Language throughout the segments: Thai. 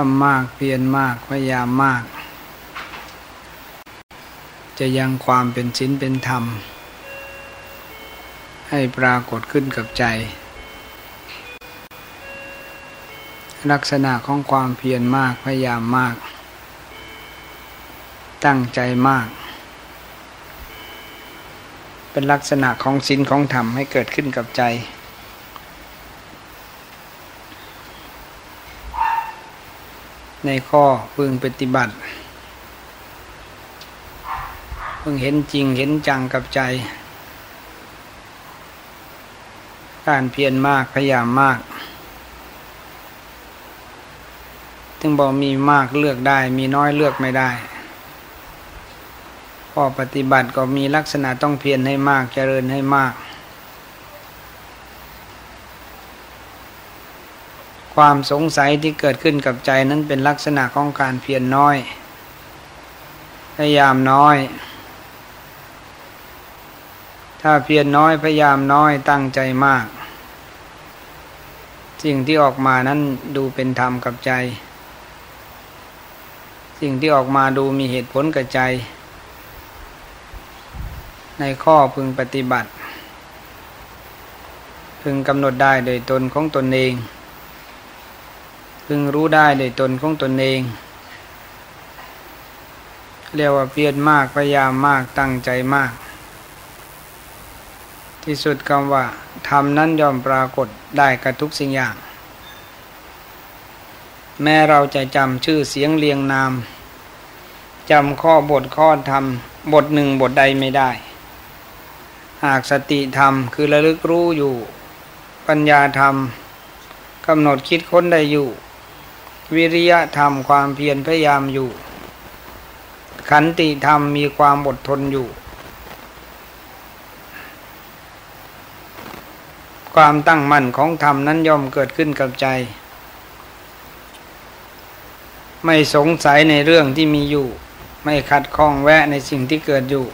ทำมากเพียรมากพยายามมาก จะยังความเป็นชิ้นเป็นธรรม ให้ปรากฏขึ้นกับใจ ลักษณะของความเพียรมากพยายามมาก ตั้งใจมาก เป็นลักษณะของศีลของธรรมให้เกิดขึ้นกับใจ ในข้อพึงปฏิบัติ พึงเห็นจริงเห็นจังกับใจ การเพียรมากพยายามมาก ถึงบอกมีมากเลือกได้ มีน้อยเลือกไม่ได้พอปฏิบัติก็มีลักษณะต้องเพียรให้มากเจริญให้มาก ความสงสัยที่เกิดขึ้นกับใจนั้นเป็นลักษณะของการเพียรนน้อย พยายามน้อย ถ้าเพียรนน้อยพยายามน้อยตั้งใจมาก สิ่งที่ออกมานั้นดูเป็นธรรมกับใจ สิ่งที่ออกมาดูมีเหตุผลกับใจ ในข้อพึงปฏิบัติ พึงกำหนดได้โดยตนของตนเอง พึงรู้ได้โดยตนของตนเอง เรียกว่าเพียรมากพยายามมากตั้งใจมาก ที่สุดคำว่าทำนั้นยอมปรากฏได้กับทุกสิ่งอย่าง แม้เราจะจำชื่อเสียงเรียงนามจำข้อบทข้อธรรม บทหนึ่งบทใดไม่ได้ หากสติธรรมคือระลึกรู้อยู่ ปัญญาธรรมกำหนดคิดค้นได้อยู่ วิริยะธรรมความเพียรพยายามอยู่ ขันติธรรมมีความอดทนอยู่ ความตั้งมั่นของธรรมนั้นย่อมเกิดขึ้นกับใจ ไม่สงสัยในเรื่องที่มีอยู่ ไม่ขัดข้องแวะในสิ่งที่เกิดอยู่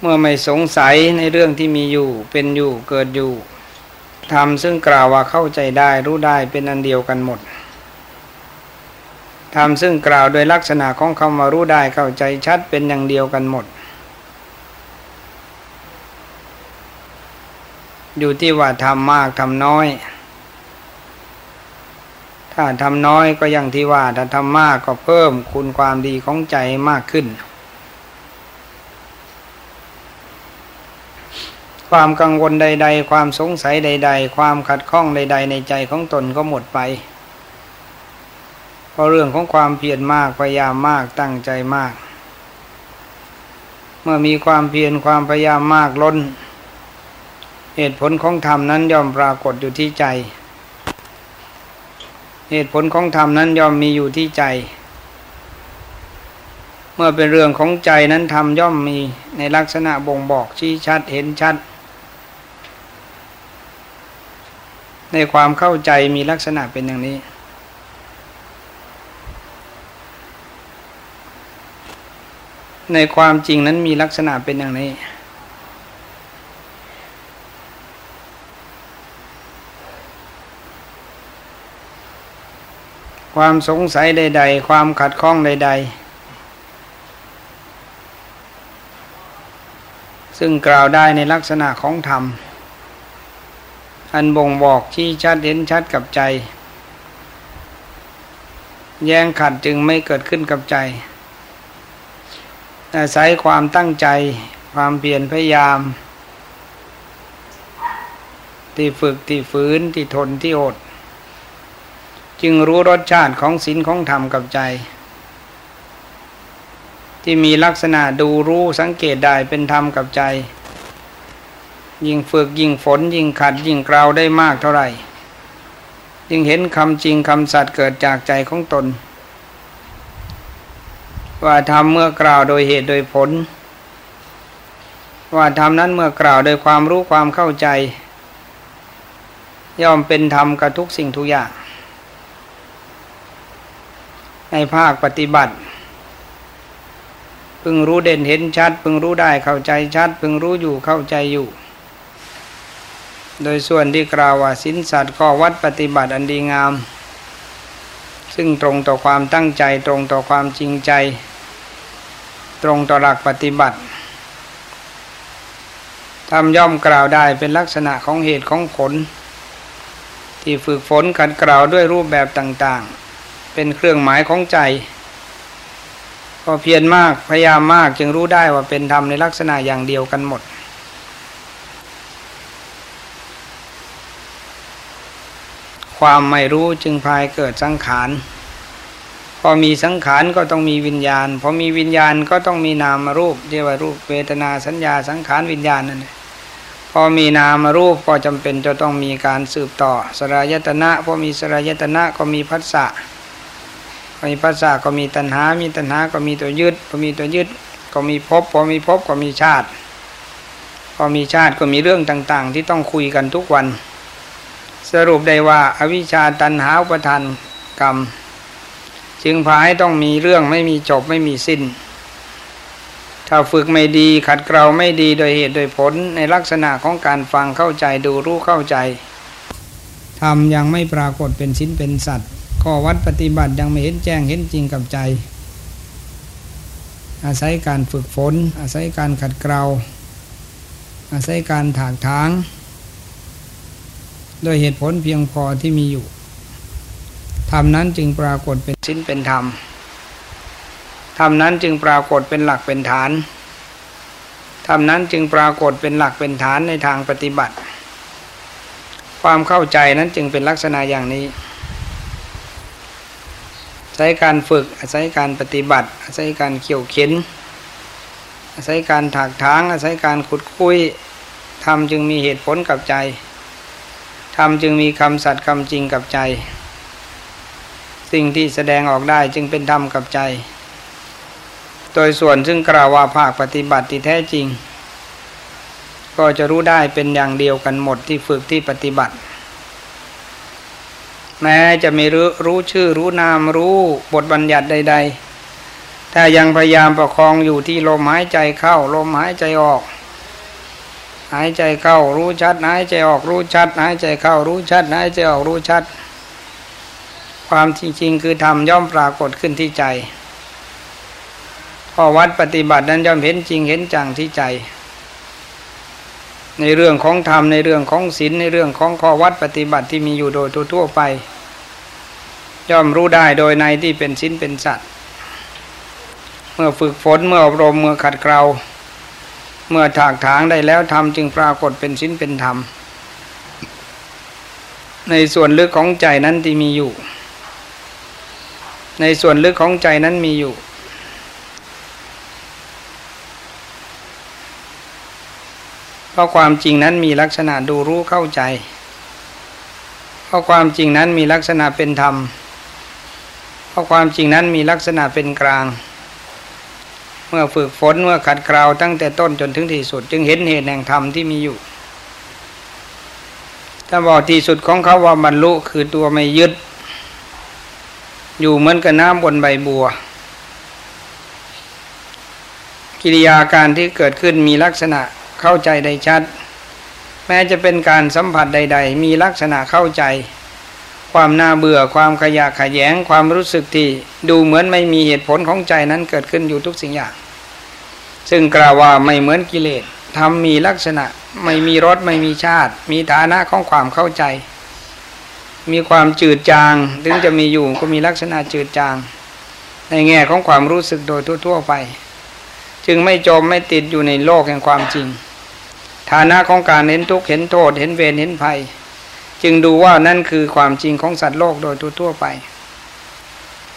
เมื่อไม่สงสัยในเรื่องที่มีอยู่เป็นอยู่เกิดอยู่ ธรรมซึ่งกล่าวว่าเข้าใจได้รู้ได้เป็นอันเดียวกันหมดธรรมซึ่งกล่าวโดยลักษณะของคำว่ารู้ได้เข้าใจชัดเป็นอย่างเดียวกันหมด อยู่ที่ว่าทำมากทำน้อย ถ้าทำน้อยก็อย่างที่ว่าถ้าทำมากก็เพิ่มคุณความดีของใจมากขึ้น ความกังวลใด ๆ ความสงสัยใด ๆ ความขัดข้องใด ๆ ในใจของตนก็หมดไปเพราะเรื่องของความเพียรมากพยายามมากตั้งใจมาก เมื่อมีความเพียรความพยายามมากล้น เหตุผลของธรรมนั้นย่อมปรากฏอยู่ที่ใจ เหตุผลของธรรมนั้นย่อมมีอยู่ที่ใจ เมื่อเป็นเรื่องของใจนั้นธรรมย่อมมีในลักษณะบ่งบอกชี้ชัดเห็นชัด ในความเข้าใจมีลักษณะเป็นอย่างนี้ ในความจริงนั้นมีลักษณะเป็นอย่างนี้ ความสงสัยใด ๆ ความขัดข้องใด ๆซึ่งกล่าวได้ในลักษณะของธรรม อันบ่งบอกที่ชัดเห็นชัดกับใจ แย้งขัดจึงไม่เกิดขึ้นกับใจ อาศัยความตั้งใจความเปลี่ยนพยายาม ที่ฝึกที่ฝืนที่ทนที่อด จึงรู้รสชาติของศีลของธรรมกับใจ ที่มีลักษณะดูรู้สังเกตได้เป็นธรรมกับใจ ยิ่งฝึกยิ่งฝน ยิ่งขัด ยิ่งกราวได้มากเท่าไหร่ ยิ่งเห็นคำจริงคำสัตย์เกิดจากใจของตน ว่าทำเมื่อกล่าวโดยเหตุโดยผล ว่าทำนั้นเมื่อกล่าวโดยความรู้ความเข้าใจ ย่อมเป็นธรรมกับทุกสิ่งทุกอย่าง ในภาคปฏิบัติพึงรู้เด่นเห็นชัด พึงรู้ได้เข้าใจชัด พึงรู้อยู่เข้าใจอยู่ โดยส่วนที่กล่าวว่าสินสัตว์ก็วัดปฏิบัติอันดีงาม ซึ่งตรงต่อความตั้งใจตรงต่อความจริงใจ ตรงต่อหลักปฏิบัติทำย่อมกล่าวได้เป็นลักษณะของเหตุของผล ที่ฝึกฝนขัดกล่าวด้วยรูปแบบต่างๆ เป็นเครื่องหมายของใจพอเพียรมากพยายามมากจึงรู้ได้ว่าเป็นธรรมในลักษณะอย่างเดียวกันหมด ความไม่รู้จึงพายเกิดสังขาร พอมีสังขารก็ต้องมีวิญญาณ พอมีวิญญาณก็ต้องมีนามรูปเรียกว่ารูปเวทนาสัญญาสังขารวิญญาณนั่นเองพอมีนามรูปก็จำเป็นจะต้องมีการสืบต่อสลายตนะพอมีสลายตนะก็มีพัสสะมีภาษาก็มีตัณหา มีตัณหาก็มีตัวยึดพอมีตัวยึดก็มีภพพอมีภพก็มีชาติ พอมีชาติก็มีเรื่องต่างๆ ที่ต้องคุยกันทุกวัน สรุปได้ว่าอาวิชชาตัณหาอุปทานกรรม จึงพาให้ต้องมีเรื่องไม่มีจบไม่มีสิ้น ถ้าฝึกไม่ดีขัดเกลาไม่ดีโดยเหตุโดยผลในลักษณะของการฟังเข้าใจดูรู้เข้าใจทำยังไม่ปรากฏเป็นชิ้นเป็นสัตว์ข้อวัดปฏิบัติยังไม่เห็นแจ้งเห็นจริงกับใจ อาศัยการฝึกฝน อาศัยการขัดเกลาอาศัยการถากถางโดยเหตุผลเพียงพอที่มีอยู่ธรรมนั้นจึงปรากฏเป็นชิ้นเป็นธรรมธรรมนั้นจึงปรากฏเป็นหลักเป็นฐานธรรมนั้นจึงปรากฏเป็นหลักเป็นฐานในทางปฏิบัติ ความเข้าใจนั้นจึงเป็นลักษณะอย่างนี้อาศัยการฝึกอาศัยการปฏิบัติ อาศัยการเขี่ยวเข็นอาศัยการถากถางอาศัยการขุดคุยทำจึงมีเหตุผลกับใจ ทำจึงมีคำสัตย์คำจริงกับใจ สิ่งที่แสดงออกได้จึงเป็นธรรมกับใจ โดยส่วนซึ่งกล่าวว่าภาคปฏิบัติที่แท้จริง ก็จะรู้ได้เป็นอย่างเดียวกันหมดที่ฝึกที่ปฏิบัติ แม้จะไม่รู้รู้ชื่อรู้นามรู้บทบัญญัติใด ๆ ถ้ายังพยายามประคองอยู่ที่ลมหายใจเข้าลมหายใจออก หายใจเข้ารู้ชัด หายใจออกรู้ชัด หายใจเข้ารู้ชัด หายใจออกรู้ชัด ความจริง ๆ คือธรรมย่อมปรากฏขึ้นที่ใจพอวัดปฏิบัตินั้นย่อมเห็นจริงเห็นจังที่ใจ ในเรื่องของธรรมในเรื่องของศีลในเรื่องของข้อวัดปฏิบัติที่มีอยู่โดยทั่วไป ย่อมรู้ได้โดยในที่เป็นชิ้นเป็นสัตว์ เมื่อฝึกฝนเมื่ออบรมเมื่อขัดเกลา เมื่อถากถางได้แล้วทำจึงปรากฏเป็นชิ้นเป็นธรรม ในส่วนลึกของใจนั้นที่มีอยู่ ในส่วนลึกของใจนั้นมีอยู่ เพราะความจริงนั้นมีลักษณะดูรู้เข้าใจ เพราะความจริงนั้นมีลักษณะเป็นธรรม เพราะความจริงนั้นมีลักษณะเป็นกลางเมื่อฝึกฝนเมื่อขัดเกลาตั้งแต่ต้นจนถึงที่สุด จึงเห็นเหตุแห่งธรรมที่มีอยู่ถ้าบอกที่สุดของเขาว่าบรรลุคือตัวไม่ยึด อยู่เหมือนกับน้ำบนใบบัว กิริยาการที่เกิดขึ้นมีลักษณะเข้าใจได้ชัด แม้จะเป็นการสัมผัสใด ๆ มีลักษณะเข้าใจ ความน่าเบื่อความขยะขยงความรู้สึกที่ดูเหมือนไม่มีเหตุผลของใจนั้นเกิดขึ้นอยู่ทุกสิ่งอย่าง ซึ่งกล่าวว่าไม่เหมือนกิเลสทำมีลักษณะไม่มีรสไม่มีชาติ มีฐานะของความเข้าใจ มีความจืดจางถึงจะมีอยู่ก็มีลักษณะจืดจาง ในแง่ของความรู้สึกโดยทั่ว ๆ ไป จึงไม่จมไม่ติดอยู่ในโลกแห่งความจริง ฐานะของการเห็นทุกข์เห็นโทษ เห็นเวรเห็นภัย จึงดูว่านั่นคือความจริงของสัตว์โลกโดยทั่วไป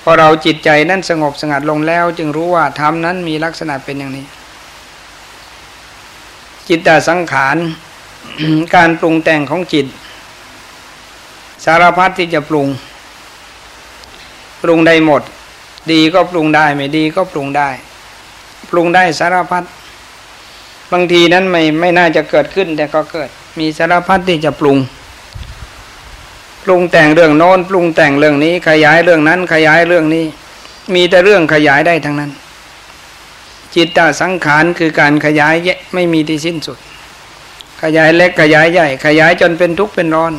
พอเราจิตใจนั้นสงบสงัดลงแล้ว จึงรู้ว่าธรรมนั้นมีลักษณะเป็นอย่างนี้ จิตตสังขาร การปรุงแต่งของจิต สารพัดที่จะปรุง ปรุงได้หมด ดีก็ปรุงได้ไม่ดีก็ปรุงได้ ปรุงได้สารพัดบางทีนั้นไม่ไม่น่าจะเกิดขึ้นแต่ก็เกิด มีสารพัดที่จะปรุง ปรุงแต่งเรื่องโน้นปรุงแต่งเรื่องนี้ ขยายเรื่องนั้นขยายเรื่องนี้ มีแต่เรื่องขยายได้ทั้งนั้น จิตตสังขารคือการขยายแยะไม่มีที่สิ้นสุด ขยายเล็กขยายใหญ่ ขยายจนเป็นทุกข์เป็นร้อน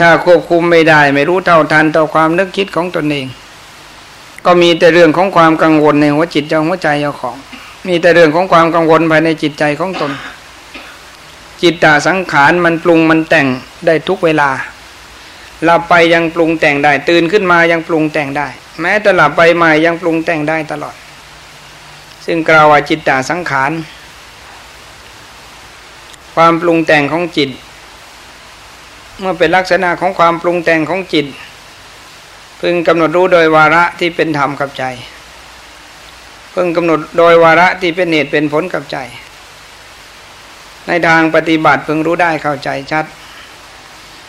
ถ้าควบคุมไม่ได้ไม่รู้เท่าทันต่อความนึกคิดของตนเอง ก็มีแต่เรื่องของความกังวลในหัวจิตเจ้าหัวใจเจ้าของ มีแต่เรื่องของความกังวลภายในจิตใจของตน จิตตาสังขารมันปรุงมันแต่งได้ทุกเวลาหลับไปยังปรุงแต่งได้ ตื่นขึ้นมายังปรุงแต่งได้ แม้แต่หลับไปใหม่ยังปรุงแต่งได้ตลอด ซึ่งกล่าวว่าจิตตาสังขาร ความปรุงแต่งของจิต เมื่อเป็นลักษณะของความปรุงแต่งของจิต พึงกำหนดรู้โดยวาระที่เป็นธรรมกับใจ พึงกำหนดโดยวาระที่เป็นเหตุเป็นผลกับใจ ในทางปฏิบัติพึงรู้ได้เข้าใจชัด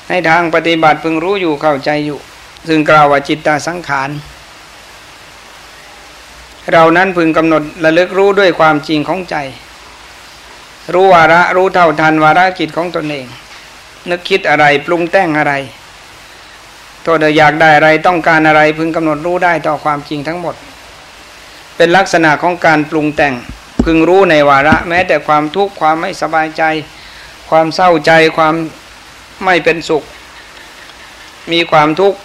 ในทางปฏิบัติพึงรู้อยู่เข้าใจอยู่ ซึ่งกล่าวว่าจิตตาสังขาร เรานั้นพึงกำหนดระลึกรู้ด้วยความจริงของใจ รู้วาระรู้เท่าทันวาระจิตของตนเอง นึกคิดอะไรปรุงแต่งอะไรตัวเดอยากได้อะไรต้องการอะไรพึงกำหนดรู้ได้ต่อความจริงทั้งหมด เป็นลักษณะของการปรุงแต่งพึงรู้ในวาระแม้แต่ความทุกข์ความไม่สบายใจ ความเศร้าใจความไม่เป็นสุข มีความทุกข์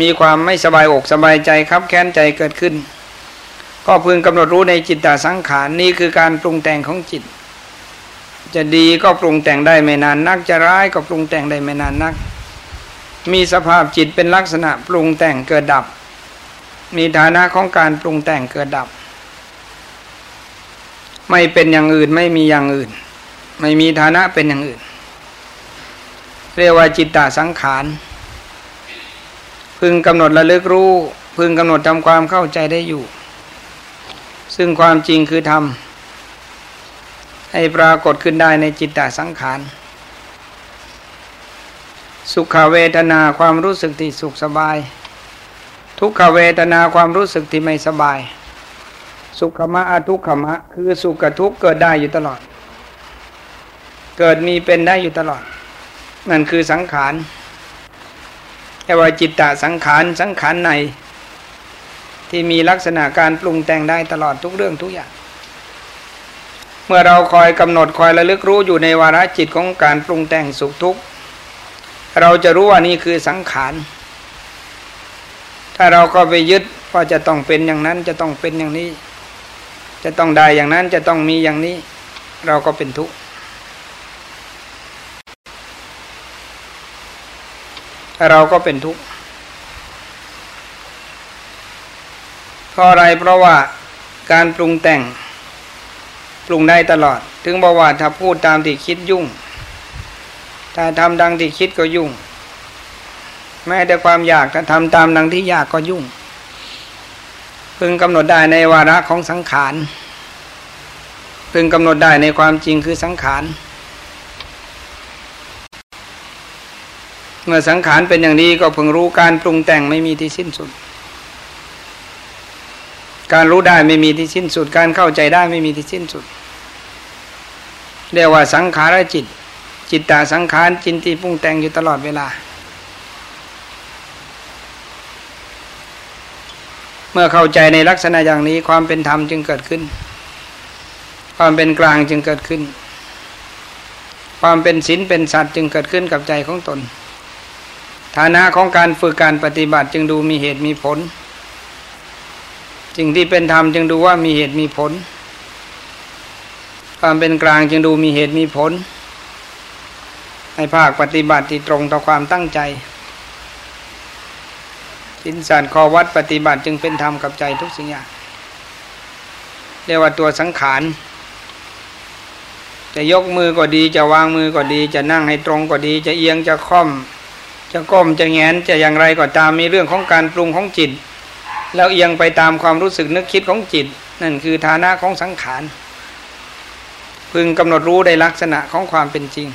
มีความไม่สบายอกสบายใจครับแค้นใจเกิดขึ้น ก็พึงกำหนดรู้ในจิตตสังขารนี่คือการปรุงแต่งของจิต จะดีก็ปรุงแต่งได้ไม่นานนัก จะร้ายก็ปรุงแต่งได้ไม่นานนัก มีสภาพจิตเป็นลักษณะปรุงแต่งเกิดดับ มีฐานะของการปรุงแต่งเกิดดับ ไม่เป็นอย่างอื่นไม่มีอย่างอื่น ไม่มีฐานะเป็นอย่างอื่น เรียกว่าจิตตสังขารพึงกำหนดระลึกรู้ พึงกำหนดทำความเข้าใจได้อยู่ ซึ่งความจริงคือทำให้ปรากฏขึ้นได้ในจิตตสังขาร สุขเวทนาความรู้สึกที่สุขสบาย ทุกขเวทนาความรู้สึกที่ไม่สบาย สุขมะอทุกขมะ คือสุขกับทุกข์เกิดได้อยู่ตลอด เกิดมีเป็นได้อยู่ตลอด นั่นคือสังขารแต่ว่าจิตตสังขารสังขารใน ที่มีลักษณะการปรุงแต่งได้ตลอดทุกเรื่องทุกอย่าง เมื่อเราคอยกำหนดคอยระลึกรู้อยู่ในวาระจิตของการปรุงแต่งสุขทุกข์เราจะรู้ว่านี่คือสังขาร ถ้าเราก็ไปยึดว่าจะต้องเป็นอย่างนั้นจะต้องเป็นอย่างนี้ จะต้องได้อย่างนั้นจะต้องมีอย่างนี้ เราก็เป็นทุกข์เราก็เป็นทุกข์ เพราะอะไรเพราะว่าการปรุงแต่งปรุงได้ตลอด ถึงบอกว่าถ้าพูดตามที่คิดยุ่ง ถ้าทำดังที่คิดก็ยุ่ง แม้แต่ความอยากถ้าทำตามดังที่อยากก็ยุ่ง พึงกำหนดได้ในวาระของสังขารพึงกำหนดได้ในความจริงคือสังขารเมื่อสังขารเป็นอย่างนี้ก็พึงรู้การปรุงแต่งไม่มีที่สิ้นสุด การรู้ได้ไม่มีที่สิ้นสุด การเข้าใจได้ไม่มีที่สิ้นสุด เรียกว่าสังขารจิต จิตตาสังขารจินที่ปรุงแต่งอยู่ตลอดเวลา เมื่อเข้าใจในลักษณะอย่างนี้ความเป็นธรรมจึงเกิดขึ้น ความเป็นกลางจึงเกิดขึ้น ความเป็นศีลเป็นสัตว์จึงเกิดขึ้นกับใจของตน ฐานะของการฝึกการปฏิบัติจึงดูมีเหตุมีผล สิ่งที่เป็นธรรมจึงดูว่ามีเหตุมีผล ความเป็นกลางจึงดูมีเหตุมีผล ในภาคปฏิบัติที่ตรงต่อความตั้งใจสินสารคอวัดปฏิบัติจึงเป็นธรรมกับใจทุกสิ่งอย่างเรียกว่าตัวสังขารจะยกมือก็ดีจะวางมือก็ดี จะนั่งให้ตรงก็ดี จะเอียงจะค่อม จะก้มจะแงนจะอย่างไรก็ตามมีเรื่องของการปรุงของจิต แล้วเอียงไปตามความรู้สึกนึกคิดของจิต นั่นคือฐานะของสังขารพึงกำหนดรู้ในลักษณะของความเป็นจริง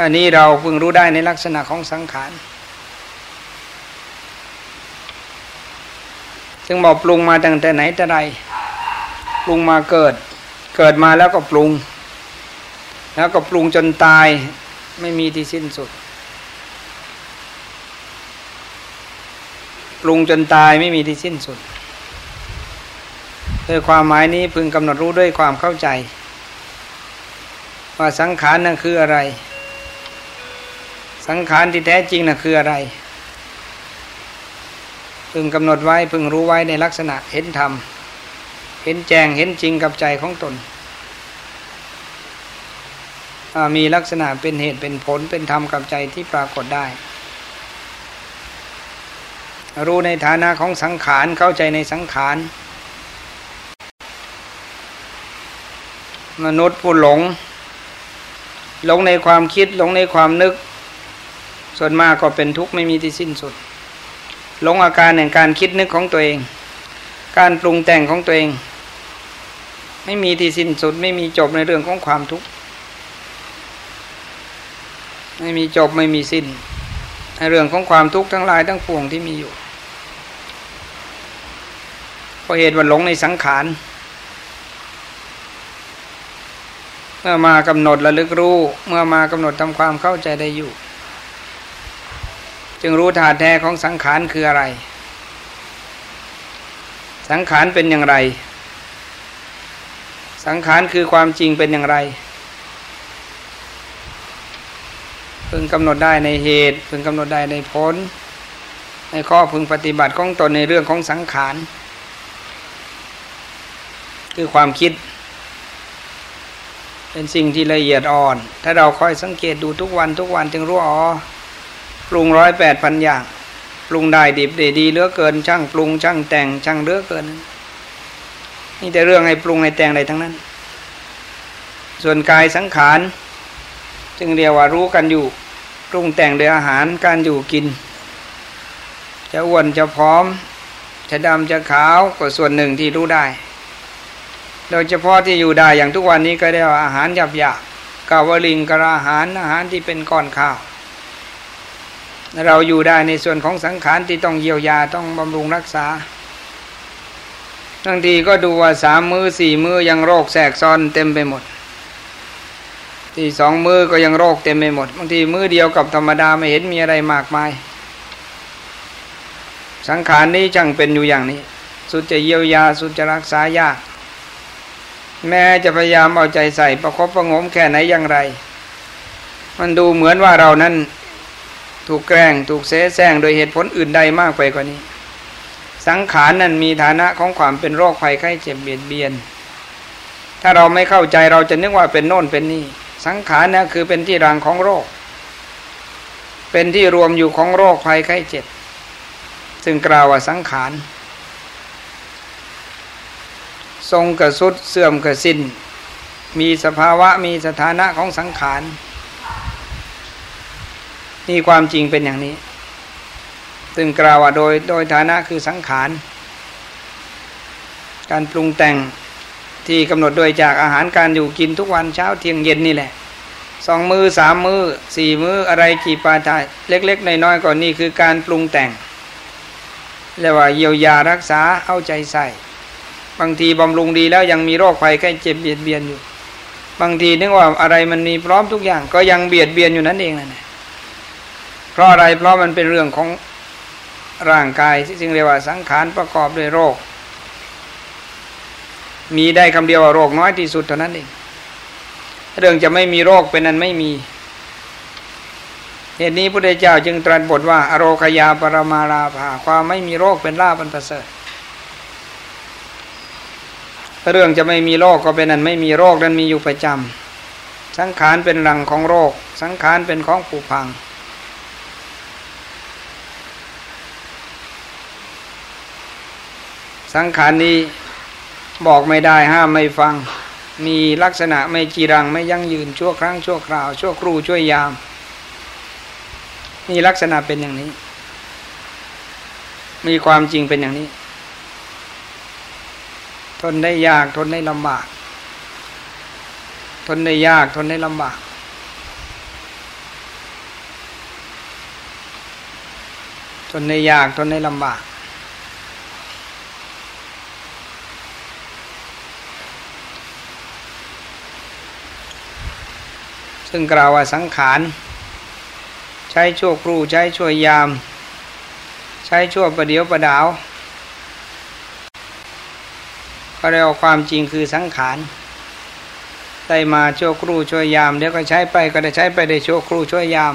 อันนี้เราพึงรู้ได้ในลักษณะของสังขารจึงบอกปรุงมาตั้งแต่ไหนแต่ไรปรุงมาเกิด เกิดมาแล้วก็ปรุง แล้วก็ปรุงจนตายไม่มีที่สิ้นสุด ปรุงจนตายไม่มีที่สิ้นสุดโดยความหมายนี้พึงกำหนดรู้ด้วยความเข้าใจ ว่าสังขารนั่นคืออะไร สังขารที่แท้จริงน่ะคืออะไร พึงกำหนดไว้พึงรู้ไว้ในลักษณะเห็นธรรม เห็นแจงเห็นจริงกับใจของตนมีลักษณะเป็นเหตุเป็นผลเป็นธรรมกับใจที่ปรากฏได้ รู้ในฐานะของสังขารเข้าใจในสังขาร มนุษย์ผู้หลง หลงในความคิดหลงในความนึก ส่วนมากก็เป็นทุกข์ไม่มีที่สิ้นสุด หลงอาการแห่งการคิดนึกของตัวเอง การปรุงแต่งของตัวเอง ไม่มีที่สิ้นสุด ไม่มีจบในเรื่องของความทุกข์ไม่มีจบไม่มีสิ้นในเรื่องของความทุกข์ทั้งหลายทั้งปวงที่มีอยู่ พราะเหตุว่าหลงในสังขารเมื่อมากำหนดระลึกรู้ เมื่อมากำหนดทำความเข้าใจได้อยู่ จึงรู้ธาตุแท้ของสังขารคืออะไร สังขารเป็นอย่างไร สังขารคือความจริงเป็นอย่างไรพึงกำหนดได้ในเหตุพึงกำหนดได้ในผลในข้อพึงปฏิบัติของตนในเรื่องของสังขาร คือความคิด เป็นสิ่งที่ละเอียดอ่อน ถ้าเราคอยสังเกตดูทุกวันทุกวันจึงรู้อ๋อปรุงร้อยแปดพันอย่างปรุงได้ดิบได้ดีเลือเกิน ช่างปรุงช่างแต่งช่างเลือเกิน นี่แต่เรื่องให้ปรุงให้แต่งอะไรทั้งนั้น ส่วนกายสังขารจึงเรียกว่ารู้กันอยู่ปรุงแต่งโดยอาหารการอยู่กิน จะอ้วนจะพร้อม จะดำจะขาวก็ส่วนหนึ่งที่รู้ได้ โดยเฉพาะที่อยู่ได้อย่างทุกวันนี้ก็ได้ว่าอาหารหยาบหยาบกาวลิงกระอาหารอาหารที่เป็นก้อนข้าว เราอยู่ได้ในส่วนของสังขารที่ต้องเยียวยาต้องบำรุงรักษาบางทีก็ดูว่าสามมือสี่มือยังโรคแทรกซ้อนเต็มไปหมด ที่สองมือก็ยังโรคเต็มไปหมดบางทีมือเดียวกับธรรมดาไม่เห็นมีอะไรมากมาย สังขารนี้จังเป็นอยู่อย่างนี้ สุดจะเยียวยาสุดจะรักษายาก แม้จะพยายามเอาใจใส่ประคบประงมแค่ไหนอย่างไร มันดูเหมือนว่าเรานั้นถูกแกล้งถูกเสแสร้งโดยเหตุผลอื่นใดมากไปกว่านี้ สังขารนั้นมีฐานะของความเป็นโรคภัยไข้เจ็บเบียดเบียน ถ้าเราไม่เข้าใจเราจะนึกว่าเป็นโน่นเป็นนี่ สังขารนะคือเป็นที่รังของโรค เป็นที่รวมอยู่ของโรคภัยไข้เจ็บ ซึ่งกล่าวว่าสังขาร ทรงกระสุดเสื่อมกระสินมีสภาวะมีสถานะของสังขารนี่ความจริงเป็นอย่างนี้ซึ่งกล่าวว่าโดยโดยฐานะคือสังขาร การปรุงแต่งที่กำหนดโดยจากอาหารการอยู่กินทุกวันเช้าเที่ยงเย็นนี่แหละสองมือสามมือสี่มืออะไรกี่ปาทายเล็กๆน้อยๆก่อนนี่คือการปรุงแต่งเรียกว่าเยียวยารักษาเอาใจใส่ บางทีบำรุงดีแล้วยังมีโรคภัยแค่เจ็บเบียดเบียนอยู่ บางทีนึกว่าอะไรมันมีพร้อมทุกอย่าง ก็ยังเบียดเบียนอยู่นั่นเองนั่นแหละเพราะอะไรเพราะมันเป็นเรื่องของร่างกายที่จึงเรียกว่าสังขารประกอบด้วยโรค มีได้คำเดียวว่าโรคน้อยที่สุดเท่านั้นเองเรื่องจะไม่มีโรคเป็นนั้นไม่มี เหตุนี้พระพุทธเจ้าจึงตรัสบทว่า อโรคยาปรมาราภาความไม่มีโรคเป็นลาบันประเสริฐ เรื่องจะไม่มีโรคก็เป็นนั้นไม่มีโรคนั้นมีอยู่ประจำสังขารเป็นหลังของโรค สังขารเป็นของผูพัง สังขารนี้บอกไม่ได้ห้ามไม่ฟัง มีลักษณะไม่จีรังไม่ยั่งยืนชั่วครั้งชั่วคราว ชั่วครู่ชั่วยาม มีลักษณะเป็นอย่างนี้ มีความจริงเป็นอย่างนี้ ทนได้ยากทนได้ลำบาก ทนได้ยากทนได้ลำบาก ทนได้ยากทนได้ลำบาก ซึ่งกล่าวว่าสังขาร ใช้ชั่วครูใช้ชั่วยาม ใช้ชั่วประเดียวประดาว ก็เรียกว่าความจริงคือสังขารได้มาชั่วครูชั่วยามเดี๋ยวก็ใช้ไปก็ได้ใช้ไปได้ชั่วครูชั่วยาม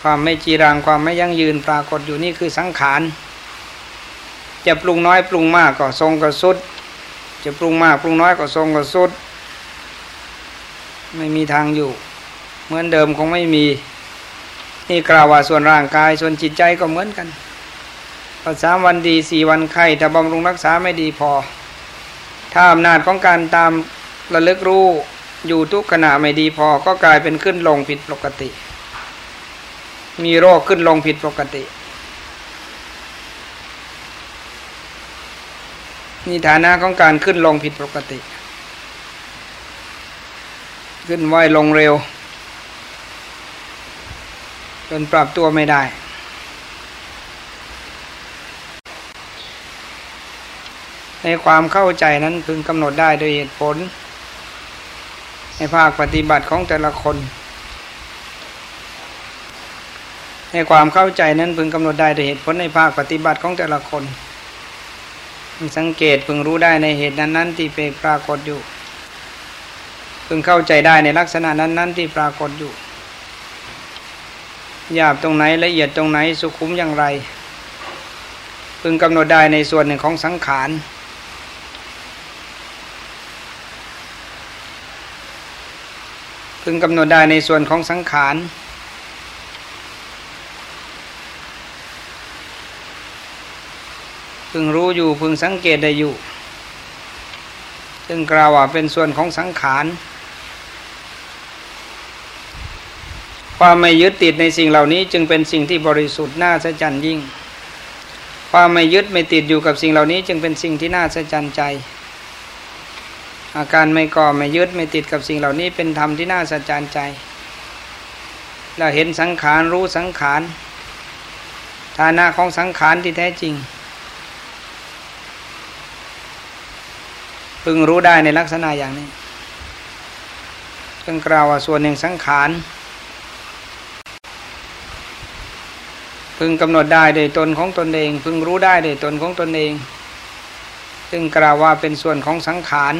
ความไม่จีรังความไม่ยั่งยืนปรากฏอยู่นี่คือสังขารจะปรุงน้อยปรุงมากก็ทรงก็สุด จะปรุงมากปรุงน้อยก็ทรงก็สุด ไม่มีทางอยู่ เหมือนเดิมคงไม่มีนี่กล่าวว่าส่วนร่างกายส่วนจิตใจก็เหมือนกัน สามวันดีสี่วันไข้ถ้าบำรุงรักษาไม่ดีพอ ถ้าอำนาจของการตามระลึกรู้อยู่ทุกขณะไม่ดีพอก็กลายเป็นขึ้นลงผิดปกติ มีโรคขึ้นลงผิดปกติ นี่ฐานะของการขึ้นลงผิดปกติ ขึ้นไหวลงเร็ว จนปรับตัวไม่ได้ ในความเข้าใจนั้นพึงกำหนดได้โดยเหตุผล ในภาคปฏิบัติของแต่ละคน ในความเข้าใจนั้นพึงกำหนดได้โดยเหตุผลในภาคปฏิบัติของแต่ละคนสังเกตพึงรู้ได้ในเหตุนั้น ๆ ที่เป็นปรากฏอยู่ พึงเข้าใจได้ในลักษณะนั้น ๆ ที่ปรากฏอยู่หยาบตรงไหนละเอียดตรงไหนสุขุมอย่างไร พึงกำหนดได้ในส่วนหนึ่งของสังขาร พึงกำหนดได้ในส่วนของสังขารพึงรู้อยู่พึงสังเกตได้อยู่ ซึ่งกล่าวว่าเป็นส่วนของสังขาร ความไม่ยึดติดในสิ่งเหล่านี้จึงเป็นสิ่งที่บริสุทธิ์น่าสะใจยิ่ง ความไม่ยึดไม่ติดอยู่กับสิ่งเหล่านี้จึงเป็นสิ่งที่น่าสะใจใจ อาการไม่ก่อไม่ยึดไม่ติดกับสิ่งเหล่านี้เป็นธรรมที่น่าสะใจใจ เราเห็นสังขารรู้สังขารฐานะของสังขารที่แท้จริง พึงรู้ได้ในลักษณะอย่างนี้จึงกล่าวว่าส่วนหนึ่งสังขารพึงกำหนดได้โดยตนของตนเอง พึงรู้ได้โดยตนของตนเอง ซึ่งกล่าวว่าเป็นส่วนของสังขาร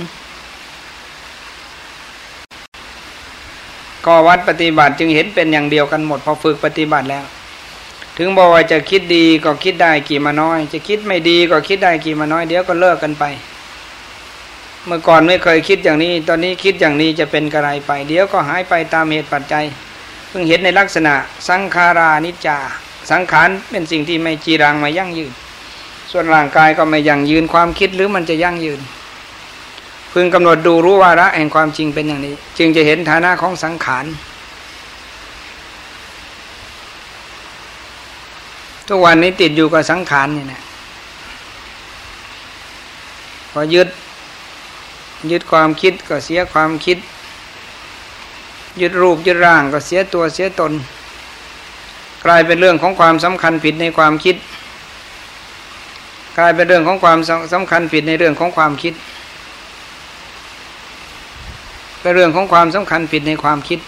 ก็วัดปฏิบัติจึงเห็นเป็นอย่างเดียวกันหมดพอฝึกปฏิบัติแล้ว ถึงบอกว่าจะคิดดีก็คิดได้กี่มาน้อย จะคิดไม่ดีก็คิดได้กี่มาน้อยเดี๋ยวก็เลิกกันไป เมื่อก่อนไม่เคยคิดอย่างนี้ ตอนนี้คิดอย่างนี้จะเป็นกระไรไป เดี๋ยวก็หายไปตามเหตุปัจจัย เพิ่งเห็นในลักษณะสังขารานิจจา สังขารเป็นสิ่งที่ไม่จีรังไม่ยั่งยืน ส่วนร่างกายก็ไม่ยั่งยืนความคิดหรือมันจะยั่งยืน พึงกำหนดดูรู้วาระแห่งความจริงเป็นอย่างนี้ จึงจะเห็นฐานะของสังขารทุกวันนี้ติดอยู่กับสังขารนี่นะพอยึด ยึดความคิดก็เสียความคิด ยึดรูปยึดร่างก็เสียตัวเสียตน กลายเป็นเรื่องของความสำคัญผิดในความคิด กลายเป็นเรื่องของความสำคัญผิดในเรื่องของความคิด เป็นเรื่องของความสำคัญผิดในความคิด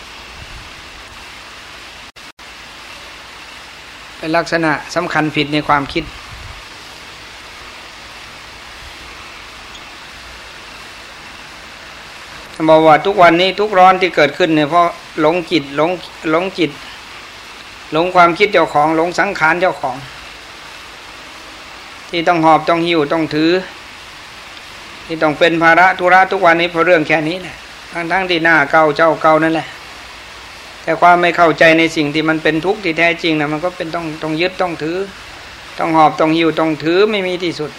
เป็นลักษณะสำคัญผิดในความคิด บอกว่าทุกวันนี้ทุกร้อนที่เกิดขึ้นเนี่ยเพราะหลงจิตหลงหลงจิต หลงความคิดเจ้าของ หลงสังขารเจ้าของ ที่ต้องหอบต้องหิวต้องถือที่ต้องเป็นภาระธุระทุกวันนี้เพราะเรื่องแค่นี้แหละ ทั้งทั้งที่หน้าเก่าเจ้าเก่านั่นแหละ แต่ความไม่เข้าใจในสิ่งที่มันเป็นทุกข์ที่แท้จริงนะมันก็เป็นต้องต้องยึดต้องถือ ต้องหอบต้องหิวต้องถือไม่มีที่สุด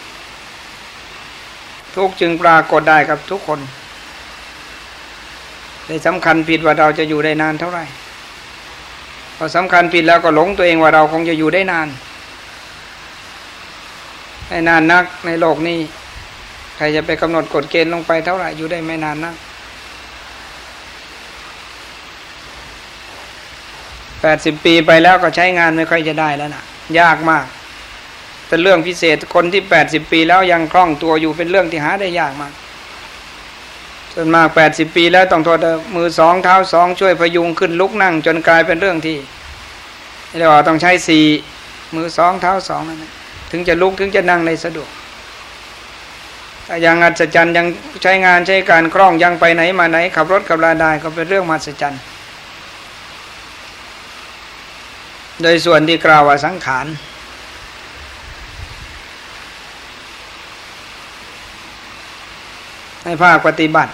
ทุกจึงปรากฏได้กับทุกคนเลยสำคัญผิดว่าเราจะอยู่ได้นานเท่าไหร่พอสำคัญผิดแล้วก็หลงตัวเองว่าเราคงจะอยู่ได้นานไม่นานนักในโลกนี้ ใครจะไปกำหนดกฎเกณฑ์ลงไปเท่าไหร่อยู่ได้ไม่นานนัก แปดสิบปีไปแล้วก็ใช้งานไม่ค่อยจะได้แล้วนะยากมาก แต่เรื่องพิเศษคนที่แปดสิบปีแล้วยังคล่องตัวอยู่เป็นเรื่องที่หาได้ยากมากส่วนมากแปดสิบปีแล้วต้องทษมือสองเท้าสองช่วยพยุงขึ้นลุกนั่ง จนกลายเป็นเรื่องที่เรียกว่าต้องใช้สี่มือสองเท้าสองนั่นถึงจะลุกถึงจะนั่งในสะดวกแต่ยังอัศจรรย์ยังใช้งานใช้การคล่องยังไปไหนมาไหนขับรถขับลาได้ก็เป็นเรื่องมหัศจรรย์ โดยส่วนที่กล่าวว่าสังขารในภาคปฏิบัติ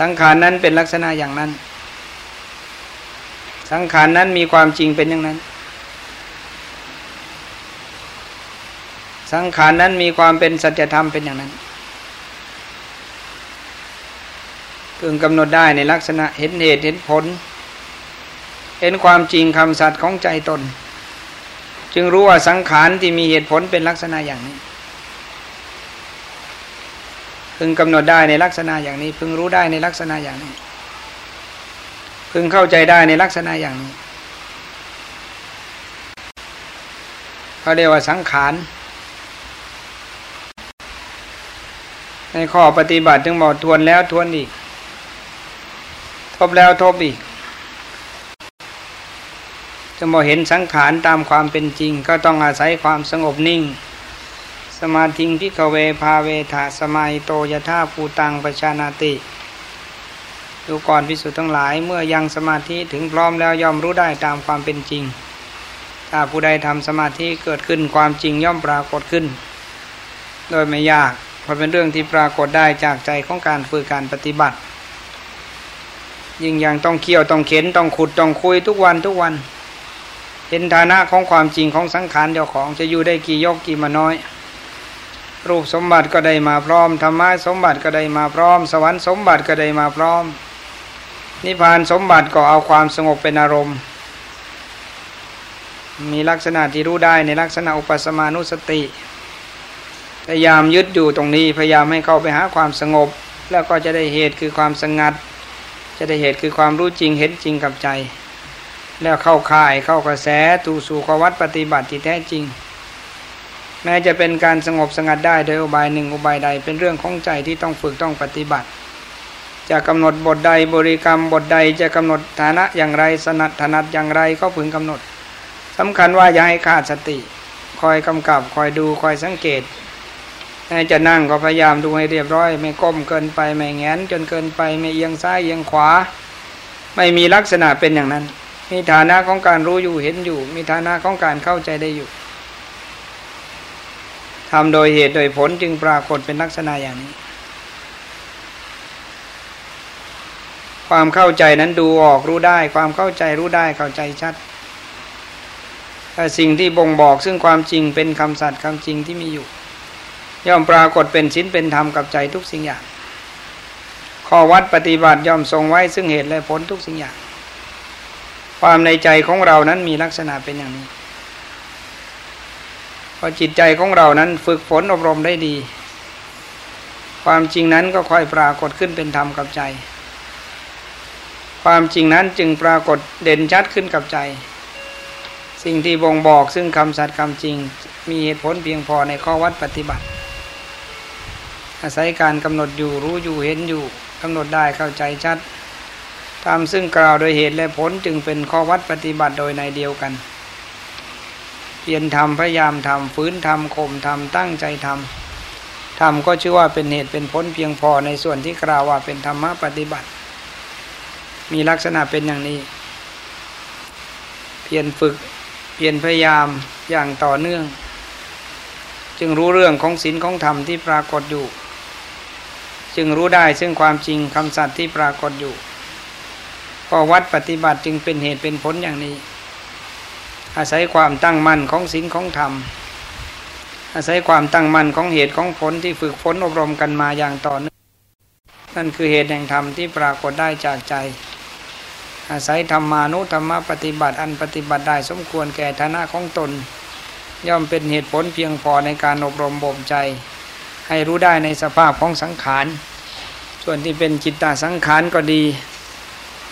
สังขารนั้นเป็นลักษณะอย่างนั้น สังขารนั้นมีความจริงเป็นอย่างนั้น สังขารนั้นมีความเป็นสัจธรรมเป็นอย่างนั้น พึงกำหนดได้ในลักษณะเห็นเหตุเห็นผล เห็นความจริงคำสัตย์ของใจตน จึงรู้ว่าสังขารที่มีเหตุผลเป็นลักษณะอย่างนี้ พึงกำหนดได้ในลักษณะอย่างนี้ พึงรู้ได้ในลักษณะอย่างนี้ พึงเข้าใจได้ในลักษณะอย่างนี้เขาเรียกว่าสังขารในข้อปฏิบัติจึงบอกทวนแล้วทวนอีก ทบแล้วทบอีกจะมาเห็นสังขารตามความเป็นจริง ก็ต้องอาศัยความสงบนิ่ง สมาธิพิกเวพาเวทาสมัยโตยธาภูตังปชานาติ ดูก่อนพิสุทั้งหลายเมื่อยังสมาธิถึงพร้อมแล้วย่อมรู้ได้ตามความเป็นจริง ถ้าผู้ใดทำสมาธิเกิดขึ้นความจริงย่อมปรากฏขึ้น โดยไม่ยากเพราะเป็นเรื่องที่ปรากฏได้จากใจของการฝึกการปฏิบัติ ยิ่งอย่างต้องเคี่ยวต้องเข็นต้องขุดต้องคุยทุกวันทุกวัน เห็นฐานะของความจริงของสังขารเจ้าของจะอยู่ได้กี่ยกกี่มาน้อย รูปสมบัติก็ได้มาพร้อมธรรมะสมบัติก็ได้มาพร้อม สวรรค์สมบัติก็ได้มาพร้อม นิพพานสมบัติก็เอาความสงบเป็นอารมณ์ มีลักษณะที่รู้ได้ในลักษณะอุปสมานุสติพยายามยึดอยู่ตรงนี้พยายามให้เข้าไปหาความสงบ แล้วก็จะได้เหตุคือความสงัด จะได้เหตุคือความรู้จริงเห็นจริงกับใจ แล้วเข้าข่ายเข้ากระแสตูสู่ขวัตปฏิบัติที่แท้จริง แม้จะเป็นการสงบสงัดได้โดยอุบายหนึ่งอุบายใดเป็นเรื่องของใจที่ต้องฝึกต้องปฏิบัติ จะกำหนดบทใดบริกรรมบทใดจะกำหนดฐานะอย่างไรสนัดถนัดอย่างไรก็พึงกำหนดสำคัญว่าอย่าให้ขาดสติ คอยกำกับคอยดูคอยสังเกต จะนั่งก็พยายามดูให้เรียบร้อย ไม่ก้มเกินไปไม่แงนจนเกินไปไม่เอียงซ้ายเอียงขวา ไม่มีลักษณะเป็นอย่างนั้น มีฐานะของการรู้อยู่เห็นอยู่ มีฐานะของการเข้าใจได้อยู่ทำโดยเหตุโดยผลจึงปรากฏเป็นลักษณะอย่างนี้ ความเข้าใจนั้นดูออกรู้ได้ ความเข้าใจรู้ได้เข้าใจชัดแต่สิ่งที่บ่งบอกซึ่งความจริงเป็นคำสัตย์คำจริงที่มีอยู่ ย่อมปรากฏเป็นชิ้นเป็นธรรมกับใจทุกสิ่งอย่าง ข้อวัดปฏิบัติย่อมทรงไว้ซึ่งเหตุและผลทุกสิ่งอย่าง ความในใจของเรานั้นมีลักษณะเป็นอย่างนี้พอจิตใจของเรานั้นฝึกฝนอบรมได้ดี ความจริงนั้นก็ค่อยปรากฏขึ้นเป็นธรรมกับใจ ความจริงนั้นจึงปรากฏเด่นชัดขึ้นกับใจ สิ่งที่บ่งบอกซึ่งคำสัตย์คำจริง มีเหตุผลเพียงพอในข้อวัดปฏิบัติ อาศัยการกำหนดอยู่รู้อยู่เห็นอยู่กำหนดได้เข้าใจชัดทำซึ่งกล่าวโดยเหตุและผลจึงเป็นข้อวัดปฏิบัติโดยในเดียวกัน เพียรทำพยายามทำฟื้นทำข่มทำตั้งใจทำทำก็ชื่อว่าเป็นเหตุเป็นผลเพียงพอในส่วนที่กล่าวว่าเป็นธรรมะปฏิบัติ มีลักษณะเป็นอย่างนี้ เพียรฝึกเพียรพยายามอย่างต่อเนื่อง จึงรู้เรื่องของศีลของธรรมที่ปรากฏอยู่ จึงรู้ได้ซึ่งความจริงคำสัตย์ที่ปรากฏอยู่ก็วัดปฏิบัติจึงเป็นเหตุเป็นผลอย่างนี้ อาศัยความตั้งมั่นของศีลของธรรม อาศัยความตั้งมั่นของเหตุของผลที่ฝึกฝนอบรมกันมาอย่างต่อเนื่องนั่นคือเหตุแห่งธรรมที่ปรากฏได้จากใจ อาศัยธรรมานุธรรมปฏิบัติอันปฏิบัติได้สมควรแก่ฐานะของตน ย่อมเป็นเหตุผลเพียงพอในการอบรมบ่มใจ ให้รู้ได้ในสภาพของสังขาร ส่วนที่เป็นจิตตสังขารก็ดี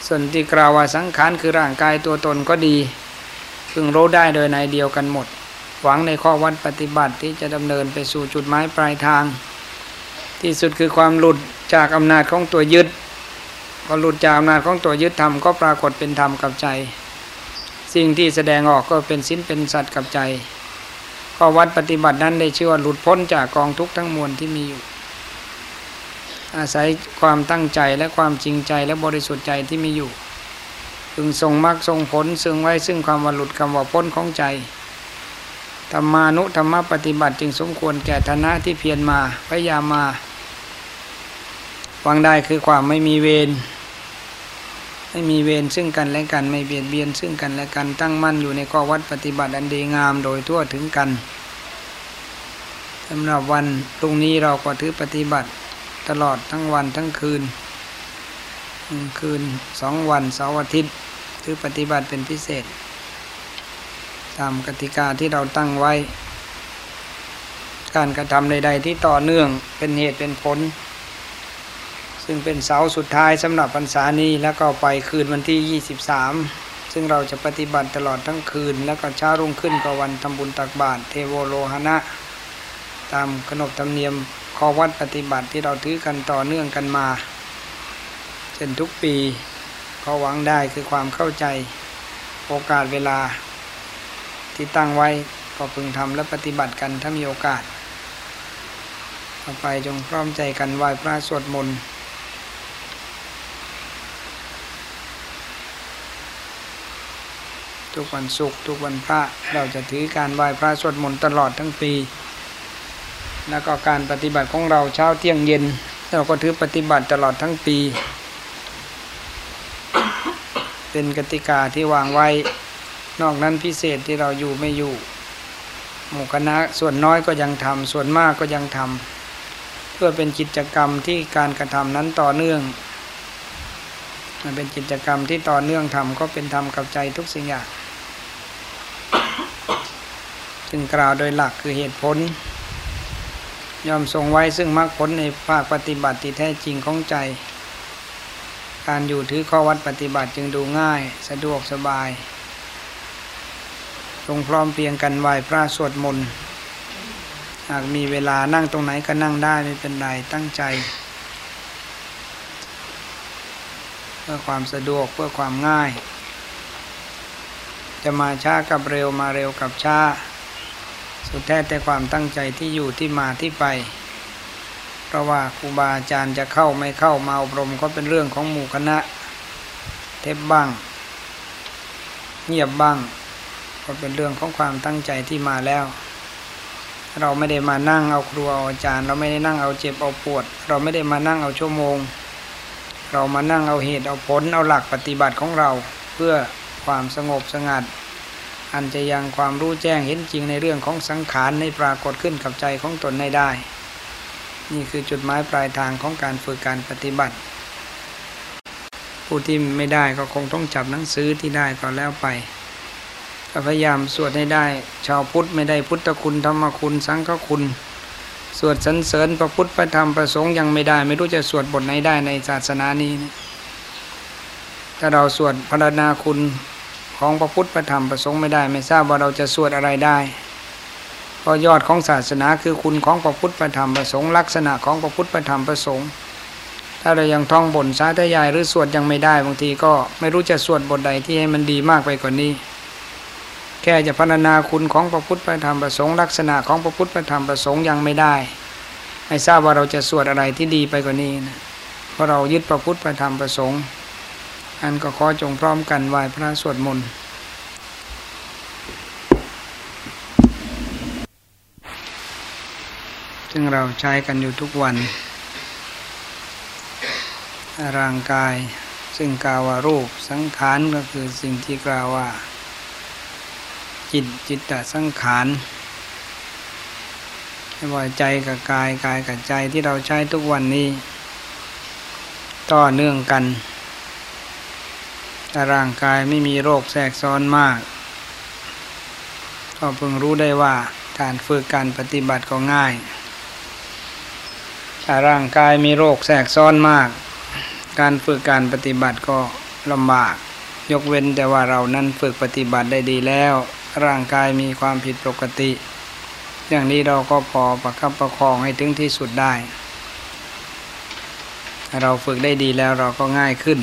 ส่วนที่กล่าวว่าสังขารคือร่างกายตัวตนก็ดี พึงรู้ได้โดยในเดียวกันหมด หวังในข้อวัดปฏิบัติที่จะดำเนินไปสู่จุดหมายปลายทาง ที่สุดคือความหลุดจากอำนาจของตัวยึดพอหลุดจากอำนาจของตัวยึดธรรมก็ปรากฏเป็นธรรมกับใจ สิ่งที่แสดงออกก็เป็นสิ้นเป็นสัตว์กับใจ ข้อวัดปฏิบัตินั้นได้ชื่อว่าหลุดพ้นจากกองทุกข์ทั้งมวลที่มีอยู่ อาศัยความตั้งใจและความจริงใจและบริสุทธิ์ใจที่มีอยู่พึงทรงมรรคทรงผลซึ่งไว้ซึ่งความวหลุดคำว่าพ้นของใจธรรมานุธรรมปฏิบัติจึงสมควรแก่ฐานะที่เพียรมาพยายามมาวังได้คือความไม่มีเวร ไม่มีเวรซึ่งกันและกันไม่เบียดเบียนซึ่งกันและกันตั้งมั่นอยู่ในข้อวัดปฏิบัติอันดีงามโดยทั่วถึงกันสำหรับวันพรุ่งนี้เราก็ถือปฏิบัติตลอดทั้งวันทั้งคืนคืนสองวันเสาร์อาทิตย์ถือปฏิบัติเป็นพิเศษ ตามกติกาที่เราตั้งไว้ การกระทำใดๆที่ต่อเนื่องเป็นเหตุเป็นผล ซึ่งเป็นเสาสุดท้ายสำหรับพรรษานี้แล้วก็ไปคืนวันที่ 23 ซึ่งเราจะปฏิบัติตลอดทั้งคืน แล้วก็เช้ารุ่งขึ้นก็วันทำบุญตักบาตรเทโวโลหณะตามขนบธรรมเนียมข้อวัดปฏิบัติที่เราถือกันต่อเนื่องกันมาเช่นทุกปีขอหวังได้คือความเข้าใจโอกาสเวลาที่ตั้งไว้ก็พึงทำและปฏิบัติกันถ้ามีโอกาส ต่อไปจงพร้อมใจกันไหว้พระสวดมนต์ ทุกวันศุกร์ทุกวันพระเราจะถือการไหว้พระสวดมนต์ตลอดทั้งปี แล้วก็การปฏิบัติของเราเช้าเที่ยงเย็น เราก็ถือปฏิบัติตลอดทั้งปี เป็นกติกาที่วางไว้นอกนั้นพิเศษที่เราอยู่ไม่อยู่หมู่คณะส่วนน้อยก็ยังทำส่วนมากก็ยังทำเพื่อเป็นกิจกรรมที่การกระทำนั้นต่อเนื่องมันเป็นกิจกรรมที่ต่อเนื่องทำก็เป็นธรรมกับใจทุกสิ่งอย่าง จึงกล่าวโดยหลักคือเหตุผลยอมทรงไว้ซึ่งมรรคผลในภาคปฏิบัติที่แท้จริงของใจ การอยู่ถือข้อวัดปฏิบัติจึงดูง่ายสะดวกสบายตรงพร้อมเพียงกันไหวพระสวดมนต์หากมีเวลานั่งตรงไหนก็นั่งได้ไม่เป็นไรตั้งใจ เพื่อความสะดวกเพื่อความง่าย จะมาช้ากับเร็วมาเร็วกับช้า สุดแท้แต่ความตั้งใจที่อยู่ที่มาที่ไป เพราะว่าครูบาอาจารย์จะเข้าไม่เข้ามาอบรมก็เป็นเรื่องของหมู่คณะ เทปบ้าง เงียบบ้าง ก็เป็นเรื่องของความตั้งใจที่มาแล้ว เราไม่ได้มานั่งเอาครูเอาอาจารย์ เราไม่ได้นั่งเอาเจ็บเอาปวด เราไม่ได้มานั่งเอาชั่วโมง เรามานั่งเอาเหตุเอาผลเอาหลักปฏิบัติของเราเพื่อความสงบสงัด อันจะยังความรู้แจ้งเห็นจริงในเรื่องของสังขารในปรากฏขึ้นกับใจของตนได้ได้ นี่คือจุดหมายปลายทางของการฝึกการปฏิบัติ ผู้ที่ไม่ได้ก็คงต้องจับหนังสือที่ได้ก็แล้วไปพยายามสวดให้ได้ ชาวพุทธไม่ได้พุทธคุณธรรมคุณสังฆคุณ สวดสรรเสริญพระพุทธพระธรรมพระสงฆ์ยังไม่ได้ ไม่รู้จะสวดบทไหนได้ในศาสนานี้ ถ้าเราสวดพรรณนาคุณ ของพระพุทธพระธรรมพระสงฆ์ไม่ได้ ไม่ทราบว่าเราจะสวดอะไรได้เพราะยอดของศาสนาคือคุณของพระพุทธพระธรรมพระสงฆ์ลักษณะของพระพุทธพระธรรมพระสงฆ์ถ้าเรายังท่องบนสาธยายหรือสวดยังไม่ได้บางทีก็ไม่รู้จะสวดบทใดที่ให้มันดีมากไปกว่านนี้ แค่จะพรรณนาคุณของพระพุทธพระธรรมพระสงฆ์ลักษณะของพระพุทธพระธรรมพระสงฆ์ยังไม่ได้ไม่ทราบว่าเราจะสวดอะไรที่ดีไปกว่านี้นะเพราะเรายึดพระพุทธพระธรรมพระสงฆ์ อันก็ขอจงพร้อมกันไหว้พระสวดมนต์ซึ่งเราใช้กันอยู่ทุกวัน ร่างกายซึ่งกล่าวว่ารูปสังขารก็คือสิ่งที่กล่าวว่า จิตจิตตสังขารไม่ว่าใจกับกายกายกับใจที่เราใช้ทุกวันนี้ ต่อเนื่องกัน ร่างกายไม่มีโรคแทรกซ้อนมาก ก็เพิ่งรู้ได้ว่าการฝึกการปฏิบัติก็ง่าย ถ้าร่างกายมีโรคแทรกซ้อนมาก การฝึกการปฏิบัติก็ลำบาก ยกเว้นแต่ว่าเรานั้นฝึกปฏิบัติได้ดีแล้ว ร่างกายมีความผิดปกติ อย่างนี้เราก็พอประคับประคองให้ถึงที่สุดได้ เราฝึกได้ดีแล้วเราก็ง่ายขึ้น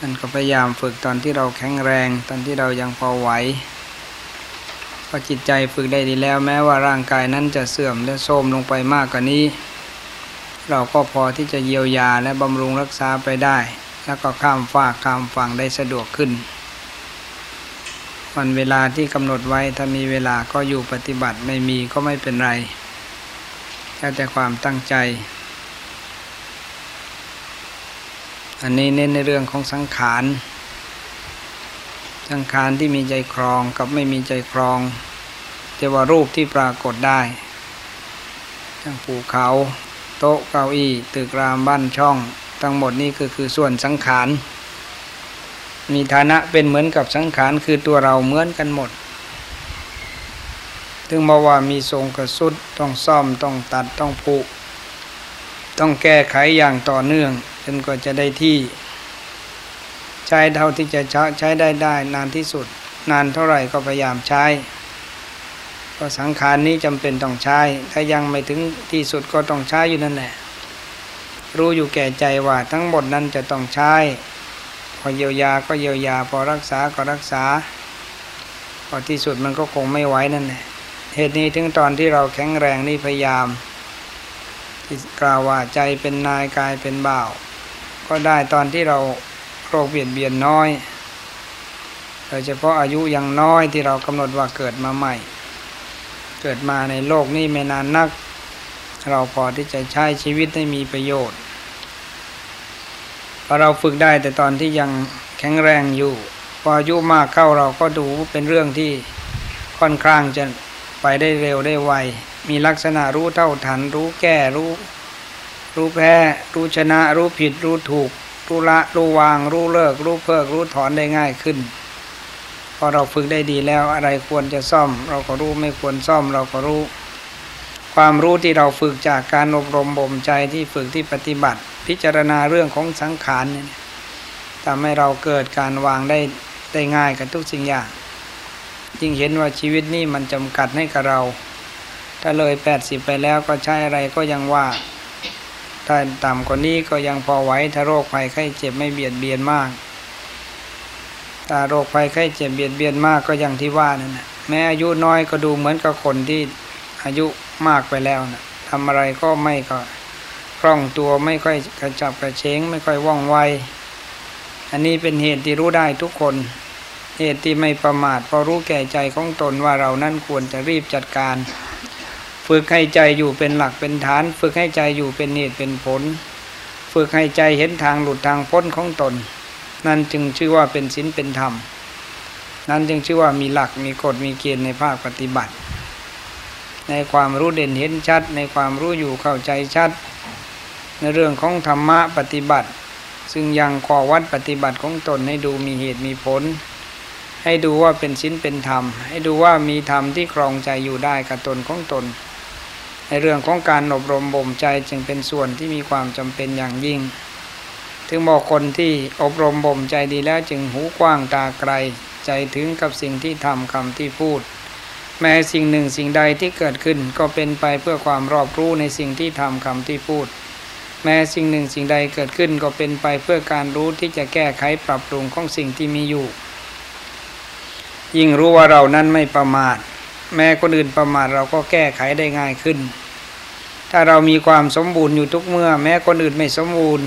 อันก็พยายามฝึกตอนที่เราแข็งแรง ตอนที่เรายังพอไหวพอจิตใจฝึกได้ดีแล้วแม้ว่าร่างกายนั้นจะเสื่อมและโทรมลงไปมากกว่านี้ เราก็พอที่จะเยียวยาและบำรุงรักษาไปได้ แล้วก็ข้ามฝากข้ามฝั่งได้สะดวกขึ้น วันเวลาที่กำหนดไว้ถ้ามีเวลาก็อยู่ปฏิบัติไม่มีก็ไม่เป็นไรแค่แต่ความตั้งใจ อันนี้เน้นในเรื่องของสังขาร สังขารที่มีใจครองกับไม่มีใจครองจะว่ารูปที่ปรากฏได้ทั้งภูเขาโต๊ะเก้าอี้ตึกรามบ้านช่อง ทั้งหมดนี้คือคือส่วนสังขาร มีฐานะเป็นเหมือนกับสังขารคือตัวเราเหมือนกันหมด ถึงบอกว่ามีทรงกระสุดต้องซ่อมต้องตัดต้องปุต้องแก้ไขอย่างต่อเนื่อง จนกว่าจะได้ที่ใช้เท่าที่จะใช้ได้ได้ นานที่สุด นานเท่าไหร่ก็พยายามใช้ก็สังขารนี้จำเป็นต้องใช้ ถ้ายังไม่ถึงที่สุดก็ต้องใช้อยู่นั่นแหละ รู้อยู่แก่ใจว่าทั้งหมดนั้นจะต้องใช้ พอเยียวยาก็เยียวยา พอรักษาก็รักษา พอที่สุดมันก็คงไม่ไหวนั่นแหละ เหตุนี้ถึงตอนที่เราแข็งแรงนี่พยายามที่กล่าวว่าใจเป็นนายกายเป็นบ่าว ก็ได้ตอนที่เราโรคเบียดเบียนน้อยโดยเฉพาะอายุยังน้อยที่เรากำหนดว่าเกิดมาใหม่ เกิดมาในโลกนี้ไม่นานนัก เราพอที่จะใช้ชีวิตให้มีประโยชน์พอเราฝึกได้แต่ตอนที่ยังแข็งแรงอยู่ พออายุมากเข้าเราก็ดูเป็นเรื่องที่ค่อนข้างจะไปได้เร็วได้ไว มีลักษณะรู้เท่าทัน รู้แก้รู้ รู้แพ้ รู้ชนะ รู้ผิด รู้ถูก รู้ละ รู้วาง รู้เลิก รู้เพิก รู้ถอนได้ง่ายขึ้น พอเราฝึกได้ดีแล้วอะไรควรจะซ่อม เราก็รู้ไม่ควรซ่อมเราก็รู้ ความรู้ที่เราฝึกจากการอบรมบ่มใจที่ฝึกที่ปฏิบัติ พิจารณาเรื่องของสังขารเนี่ยทำให้เราเกิดการวางได้ได้ง่ายกับทุกสิ่งอย่างยิ่งเห็นว่าชีวิตนี้มันจำกัดให้กับเรา ถ้าเลยแปดสิบไปแล้วก็ใช้อะไรก็ยังว่า ถ้าต่ำกว่านี้ก็ยังพอไหวถ้าโรคภัยไข้เจ็บไม่เบียดเบียนมากตาโรคภัยไข้เจ็บเบียดเบียนมากก็อย่างที่ว่านั่นนะแม้อายุน้อยก็ดูเหมือนกับคนที่อายุมากไปแล้วนะทำอะไรก็ไม่ก็คล่องตัวไม่ค่อยกระจับกระเฉงไม่ค่อยว่องไว อันนี้เป็นเหตุที่รู้ได้ทุกคน เหตุที่ไม่ประมาทเพราะรู้แก่ใจของตนว่าเรานั่นควรจะรีบจัดการ ฝึกให้ใจอยู่เป็นหลักเป็นฐาน ฝึกให้ใจอยู่เป็นเหตุเป็นผล ฝึกให้ใจเห็นทางหลุดทางพ้นของตน นั่นจึงชื่อว่าเป็นศีลเป็นธรรม นั่นจึงชื่อว่ามีหลักมีกฎมีเกณฑ์ในภาคปฏิบัติ ในความรู้เด่นเห็นชัด ในความรู้อยู่เข้าใจชัด ในเรื่องของธรรมะปฏิบัติ ซึ่งยังขอวัดปฏิบัติของตนให้ดูมีเหตุมีผลให้ดูว่าเป็นศีลเป็นธรรม ให้ดูว่ามีธรรมที่ครองใจอยู่ได้กับตนของตน ในเรื่องของการอบรมบ่มใจจึงเป็นส่วนที่มีความจำเป็นอย่างยิ่ง ถึงบอกคนที่อบรมบ่มใจดีแล้วจึงหูกว้างตาไกล ใจถึงกับสิ่งที่ทำคำที่พูด แม้สิ่งหนึ่งสิ่งใดที่เกิดขึ้นก็เป็นไปเพื่อความรอบรู้ในสิ่งที่ทำคำที่พูด แม้สิ่งหนึ่งสิ่งใดเกิดขึ้นก็เป็นไปเพื่อการรู้ที่จะแก้ไขปรับปรุงของสิ่งที่มีอยู่ ยิ่งรู้ว่าเรานั้นไม่ประมาท แม้คนอื่นประมาทเราก็แก้ไขได้ง่ายขึ้น ถ้าเรามีความสมบูรณ์อยู่ทุกเมื่อ แม้คนอื่นไม่สมบูรณ์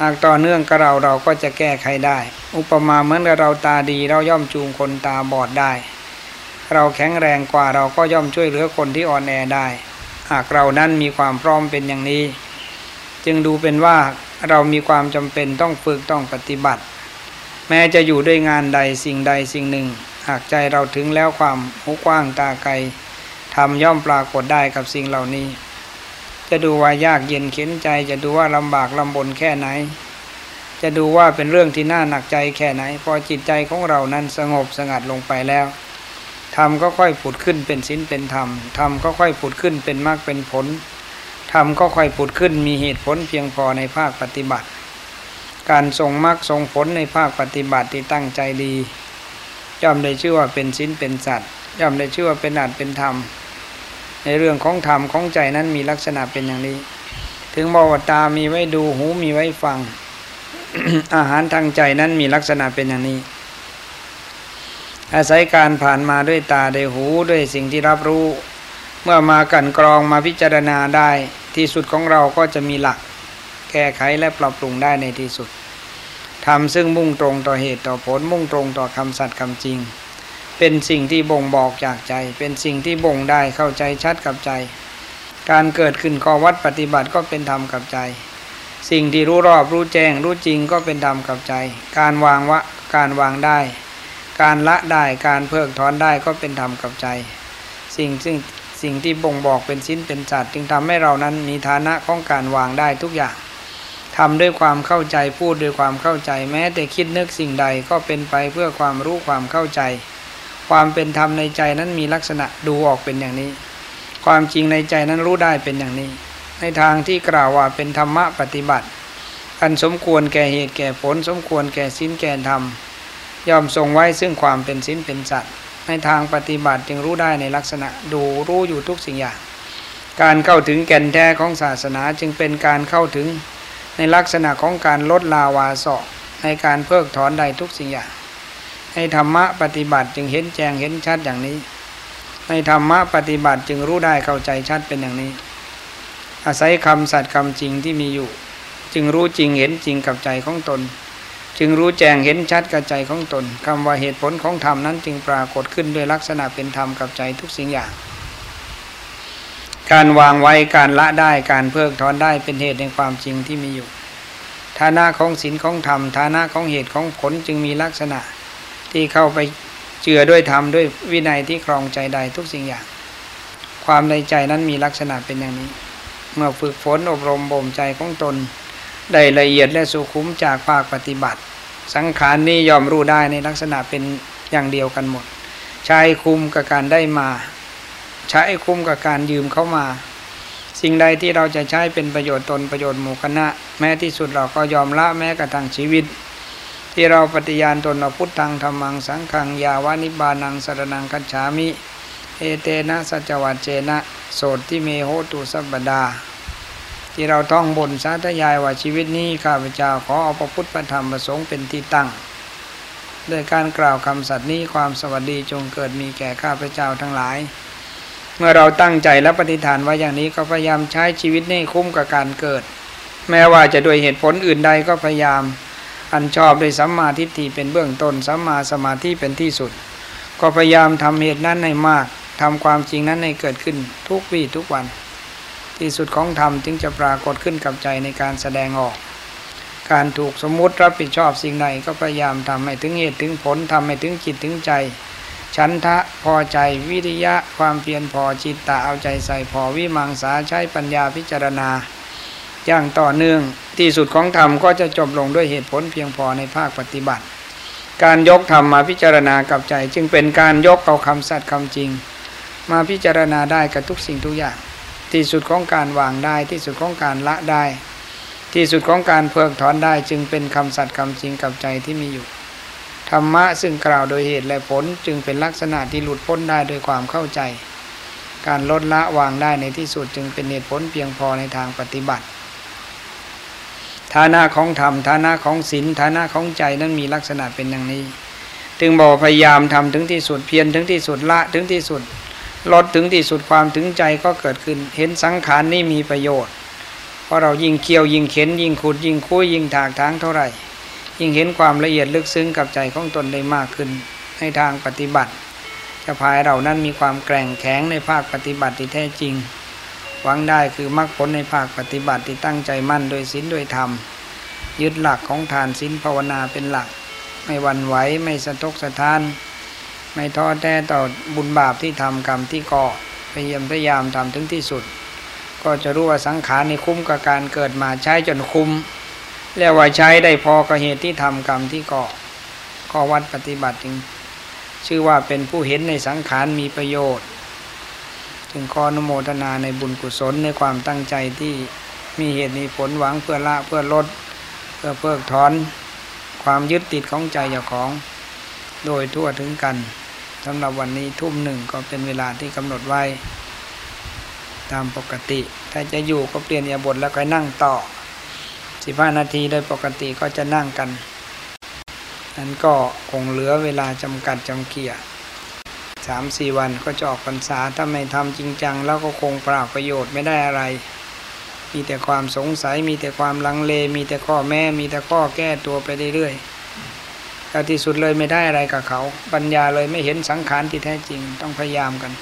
หากต่อเนื่องกับเราเราก็จะแก้ไขได้ อุปมาเหมือนกับเราตาดีเราย่อมจูงคนตาบอดได้ เราแข็งแรงกว่าเราก็ย่อมช่วยเหลือคนที่อ่อนแอได้ หากเรานั้นมีความพร้อมเป็นอย่างนี้ จึงดูเป็นว่าเรามีความจำเป็นต้องฝึกต้องปฏิบัติ แม้จะอยู่ด้วยงานใดสิ่งใดสิ่งหนึ่ง หากใจเราถึงแล้วความหูกว้างตาไกลทำย่อมปรากฏได้กับสิ่งเหล่านี้ จะดูว่ายากเย็นเข็นใจ จะดูว่าลำบากลำบนแค่ไหน จะดูว่าเป็นเรื่องที่น่าหนักใจแค่ไหน พอจิตใจของเรานั้นสงบสงัดลงไปแล้วธรรมก็ค่อยผุดขึ้นเป็นศีลเป็นธรรมธรรมก็ค่อยผุดขึ้นเป็นมรรคเป็นผลธรรมก็ค่อยผุดขึ้นมีเหตุผลเพียงพอในภาคปฏิบัติ การทรงมรรคทรงผลในภาคปฏิบัติที่ตั้งใจดี ย่อมได้ชื่อว่าเป็นศีลเป็นสัตว์ ย่อมได้ชื่อว่าเป็นอัตเป็นธรรม ในเรื่องของธรรมของใจนั้นมีลักษณะเป็นอย่างนี้ ถึงบอกว่าตามีไว้ดูหูมีไว้ฟัง อาหารทางใจนั้นมีลักษณะเป็นอย่างนี้ อาศัยการผ่านมาด้วยตาด้วยหูด้วยสิ่งที่รับรู้ เมื่อมากันกรองมาพิจารณาได้ที่สุดของเราก็จะมีหลัก แก้ไขและปรับปรุงได้ในที่สุด ทำซึ่งมุ่งตรงต่อเหตุต่อผลมุ่งตรงต่อคำสัตย์คำจริง เป็นสิ่งที่บ่งบอกจากใจ เป็นสิ่งที่บ่งได้เข้าใจชัดกับใจ การเกิดขึ้นข้อวัดปฏิบัติก็เป็นธรรมกับใจ สิ่งที่รู้รอบรู้แจ้ง รู้จริงก็เป็นธรรมกับใจ การวางวะการวางได้ การละได้การเพิกถอนได้ก็เป็นธรรมกับใจ สิ่งซึ่งสิ่งที่บ่งบอกเป็นสิ้นเป็นสัตว์จึงทำให้เรานั้นมีฐานะของการวางได้ทุกอย่าง ทำด้วยความเข้าใจพูดด้วยความเข้าใจแม้แต่คิดนึกสิ่งใดก็เป็นไปเพื่อความรู้ความเข้าใจ ความเป็นธรรมในใจนั้นมีลักษณะดูออกเป็นอย่างนี้ ความจริงในใจนั้นรู้ได้เป็นอย่างนี้ ในทางที่กล่าวว่าเป็นธรรมะปฏิบัติอันสมควรแก่เหตุแก่ผล สมควรแก่สิ้นแก่ธรรมยอมทรงไว้ซึ่งความเป็นสิ้นเป็นสัตว์ในทางปฏิบัติจึงรู้ได้ในลักษณะดูรู้อยู่ทุกสิ่งอย่าง การเข้าถึงแก่นแท้ของศาสนาจึงเป็นการเข้าถึง ในลักษณะของการลดลาวาสอในการเพิกถอนใดทุกสิ่งอย่าง ในธรรมะปฏิบัติจึงเห็นแจ้งเห็นชัดอย่างนี้ ในธรรมะปฏิบัติจึงรู้ได้เข้าใจชัดเป็นอย่างนี้ อาศัยคำสัตย์คำจริงที่มีอยู่ จึงรู้จริงเห็นจริงกับใจของตน จึงรู้แจ้งเห็นชัดกับใจของตนคำว่าเหตุผลของธรรมนั้นจึงปรากฏขึ้นด้วยลักษณะเป็นธรรมกับใจทุกสิ่งอย่าง การวางไว้การละได้การเพิกถอนได้เป็นเหตุแห่งความจริงที่มีอยู่ ฐานะของศีลของธรรมฐานะของเหตุของผลจึงมีลักษณะที่เข้าไปเจือด้วยธรรมด้วยวินัยที่ครองใจใดทุกสิ่งอย่าง ความในใจนั้นมีลักษณะเป็นอย่างนี้ เมื่อฝึกฝนอบรมบ่มใจของตน ได้ละเอียดและสุขุมจากภาคปฏิบัติ สังขารนี้ยอมรู้ได้ในลักษณะเป็นอย่างเดียวกันหมดใช้คุมกับการได้มา ใช้คุ้มกับการยืมเข้ามา สิ่งใดที่เราจะใช้เป็นประโยชน์ตนประโยชน์หมู่คณะ แม้ที่สุดเราก็ยอมละแม้กระทั่งชีวิต ที่เราปฏิญาณตนเราพุทธังธรรมังสังขังยาวานิบานังสรนังคัจฉามิ เอเตนะสัจวัตเจนะ โสดที่เมโหตุสัพดา ที่เราท่องบนสาธยายว่าชีวิตนี้ข้าพเจ้าขอเอาพระพุทธธรรมประสงค์เป็นที่ตั้งโดยการกล่าวคำสัตย์นี้ความสวัสดีจงเกิดมีแก่ข้าพเจ้าทั้งหลาย มื่อเราตั้งใจและปฏิฐานไว้อย่างนี้ก็พยายามใช้ชีวิตให้คุ้มกับการเกิด แม้ว่าจะด้วยเหตุผลอื่นใดก็พยายาม อันชอบด้วยสัมมาทิฏฐิเป็นเบื้องต้นสัมมาสมาธิเป็นที่สุด ก็พยายามทำเหตุนั้นให้มากทำความจริงนั้นให้เกิดขึ้นทุกวี่ทุกวัน ที่สุดของธรรมจึงจะปรากฏขึ้นกับใจในการแสดงออก การถูกสมมุติรับผิดชอบสิ่งใดก็พยายามทำให้ถึงเหตุถึงผลทำให้ถึงจิตถึงใจ ฉันทะพอใจวิริยะความเพียรพอจิตตะเอาใจใส่พอวิมังสาใช้ปัญญาพิจารณา อย่างต่อเนื่องที่สุดของธรรมก็จะจบลงด้วยเหตุผลเพียงพอในภาคปฏิบัติ การยกธรรมมาพิจารณากับใจ จึงเป็นการยกเอาคำสัตย์คำจริง มาพิจารณาได้กับทุกสิ่งทุกอย่าง ที่สุดของการวางได้ที่สุดของการละได้ ที่สุดของการเพิกถอนได้จึงเป็นคำสัตย์คำจริงกับใจที่มีอยู่ ธรรมะซึ่งกล่าวโดยเหตุและผลจึงเป็นลักษณะที่หลุดพ้นได้โดยความเข้าใจ การลดละวางได้ในที่สุดจึงเป็นเหตุผลเพียงพอในทางปฏิบัติ ฐานะของธรรมฐานะของศีลฐานะของใจนั้นมีลักษณะเป็นอย่างนี้ จึงบอกพยายามทำถึงที่สุดเพียรถึงที่สุดละถึงที่สุดลดถึงที่สุดความถึงใจก็เกิดขึ้น เห็นสังขารนี่มีประโยชน์ เพราะเรายิ่งเคี่ยวยิ่งเข็นยิ่งขุดยิ่งคุยยิ่งถากทางเท่าไหร่ ยิ่งเห็นความละเอียดลึกซึ้งกับใจของตนได้มากขึ้นในทางปฏิบัติ จะพายเรานั้นมีความแกร่งแข็งในภาคปฏิบัติที่แท้จริง หวังได้คือมรรคผลในภาคปฏิบัติที่ตั้งใจมั่นโดยศีลโดยธรรม ยึดหลักของทานศีลภาวนาเป็นหลัก ไม่วันไหวไม่สะทกสะท้าน ไม่ท้อแท้ต่อบุญบาปที่ทำกรรมที่ก่อพยายามพยายามทำถึงที่สุด ก็จะรู้ว่าสังขารในคุ้มกับการเกิดมาใช้จนคุ้ม เรียกว่าใช้ได้พอกับเหตุที่ทำกรรมที่ก่อข้อวัดปฏิบัติจึงชื่อว่าเป็นผู้เห็นในสังขารมีประโยชน์ จึงขออนุโมทนาในบุญกุศลในความตั้งใจที่มีเหตุมีผลหวังเพื่อละเพื่อลด เพื่อเพิกถอน ความยึดติดของใจเจ้าของ โดยทั่วถึงกันสำหรับวันนี้ทุ่มหนึ่งก็เป็นเวลาที่กำหนดไว้ ตามปกติ ถ้าจะอยู่ก็เปลี่ยนยาบทแล้วก็นั่งต่อ สิบห้านาทีโดยปกติก็จะนั่งกัน นั้นก็คงเหลือเวลาจำกัดจำเกียสามสี่วันก็จะออกพรรษาถ้าไม่ทำจริงจัง แล้วก็คงเปล่าประโยชน์ไม่ได้อะไร มีแต่ความสงสัยมีแต่ความลังเล มีแต่ข้อแม้มีแต่ข้อแก้ตัวไปเรื่อยๆแต่ที่สุดเลยไม่ได้อะไรกับเขา ปัญญาเลยไม่เห็นสังขารที่แท้จริงต้องพยายามกัน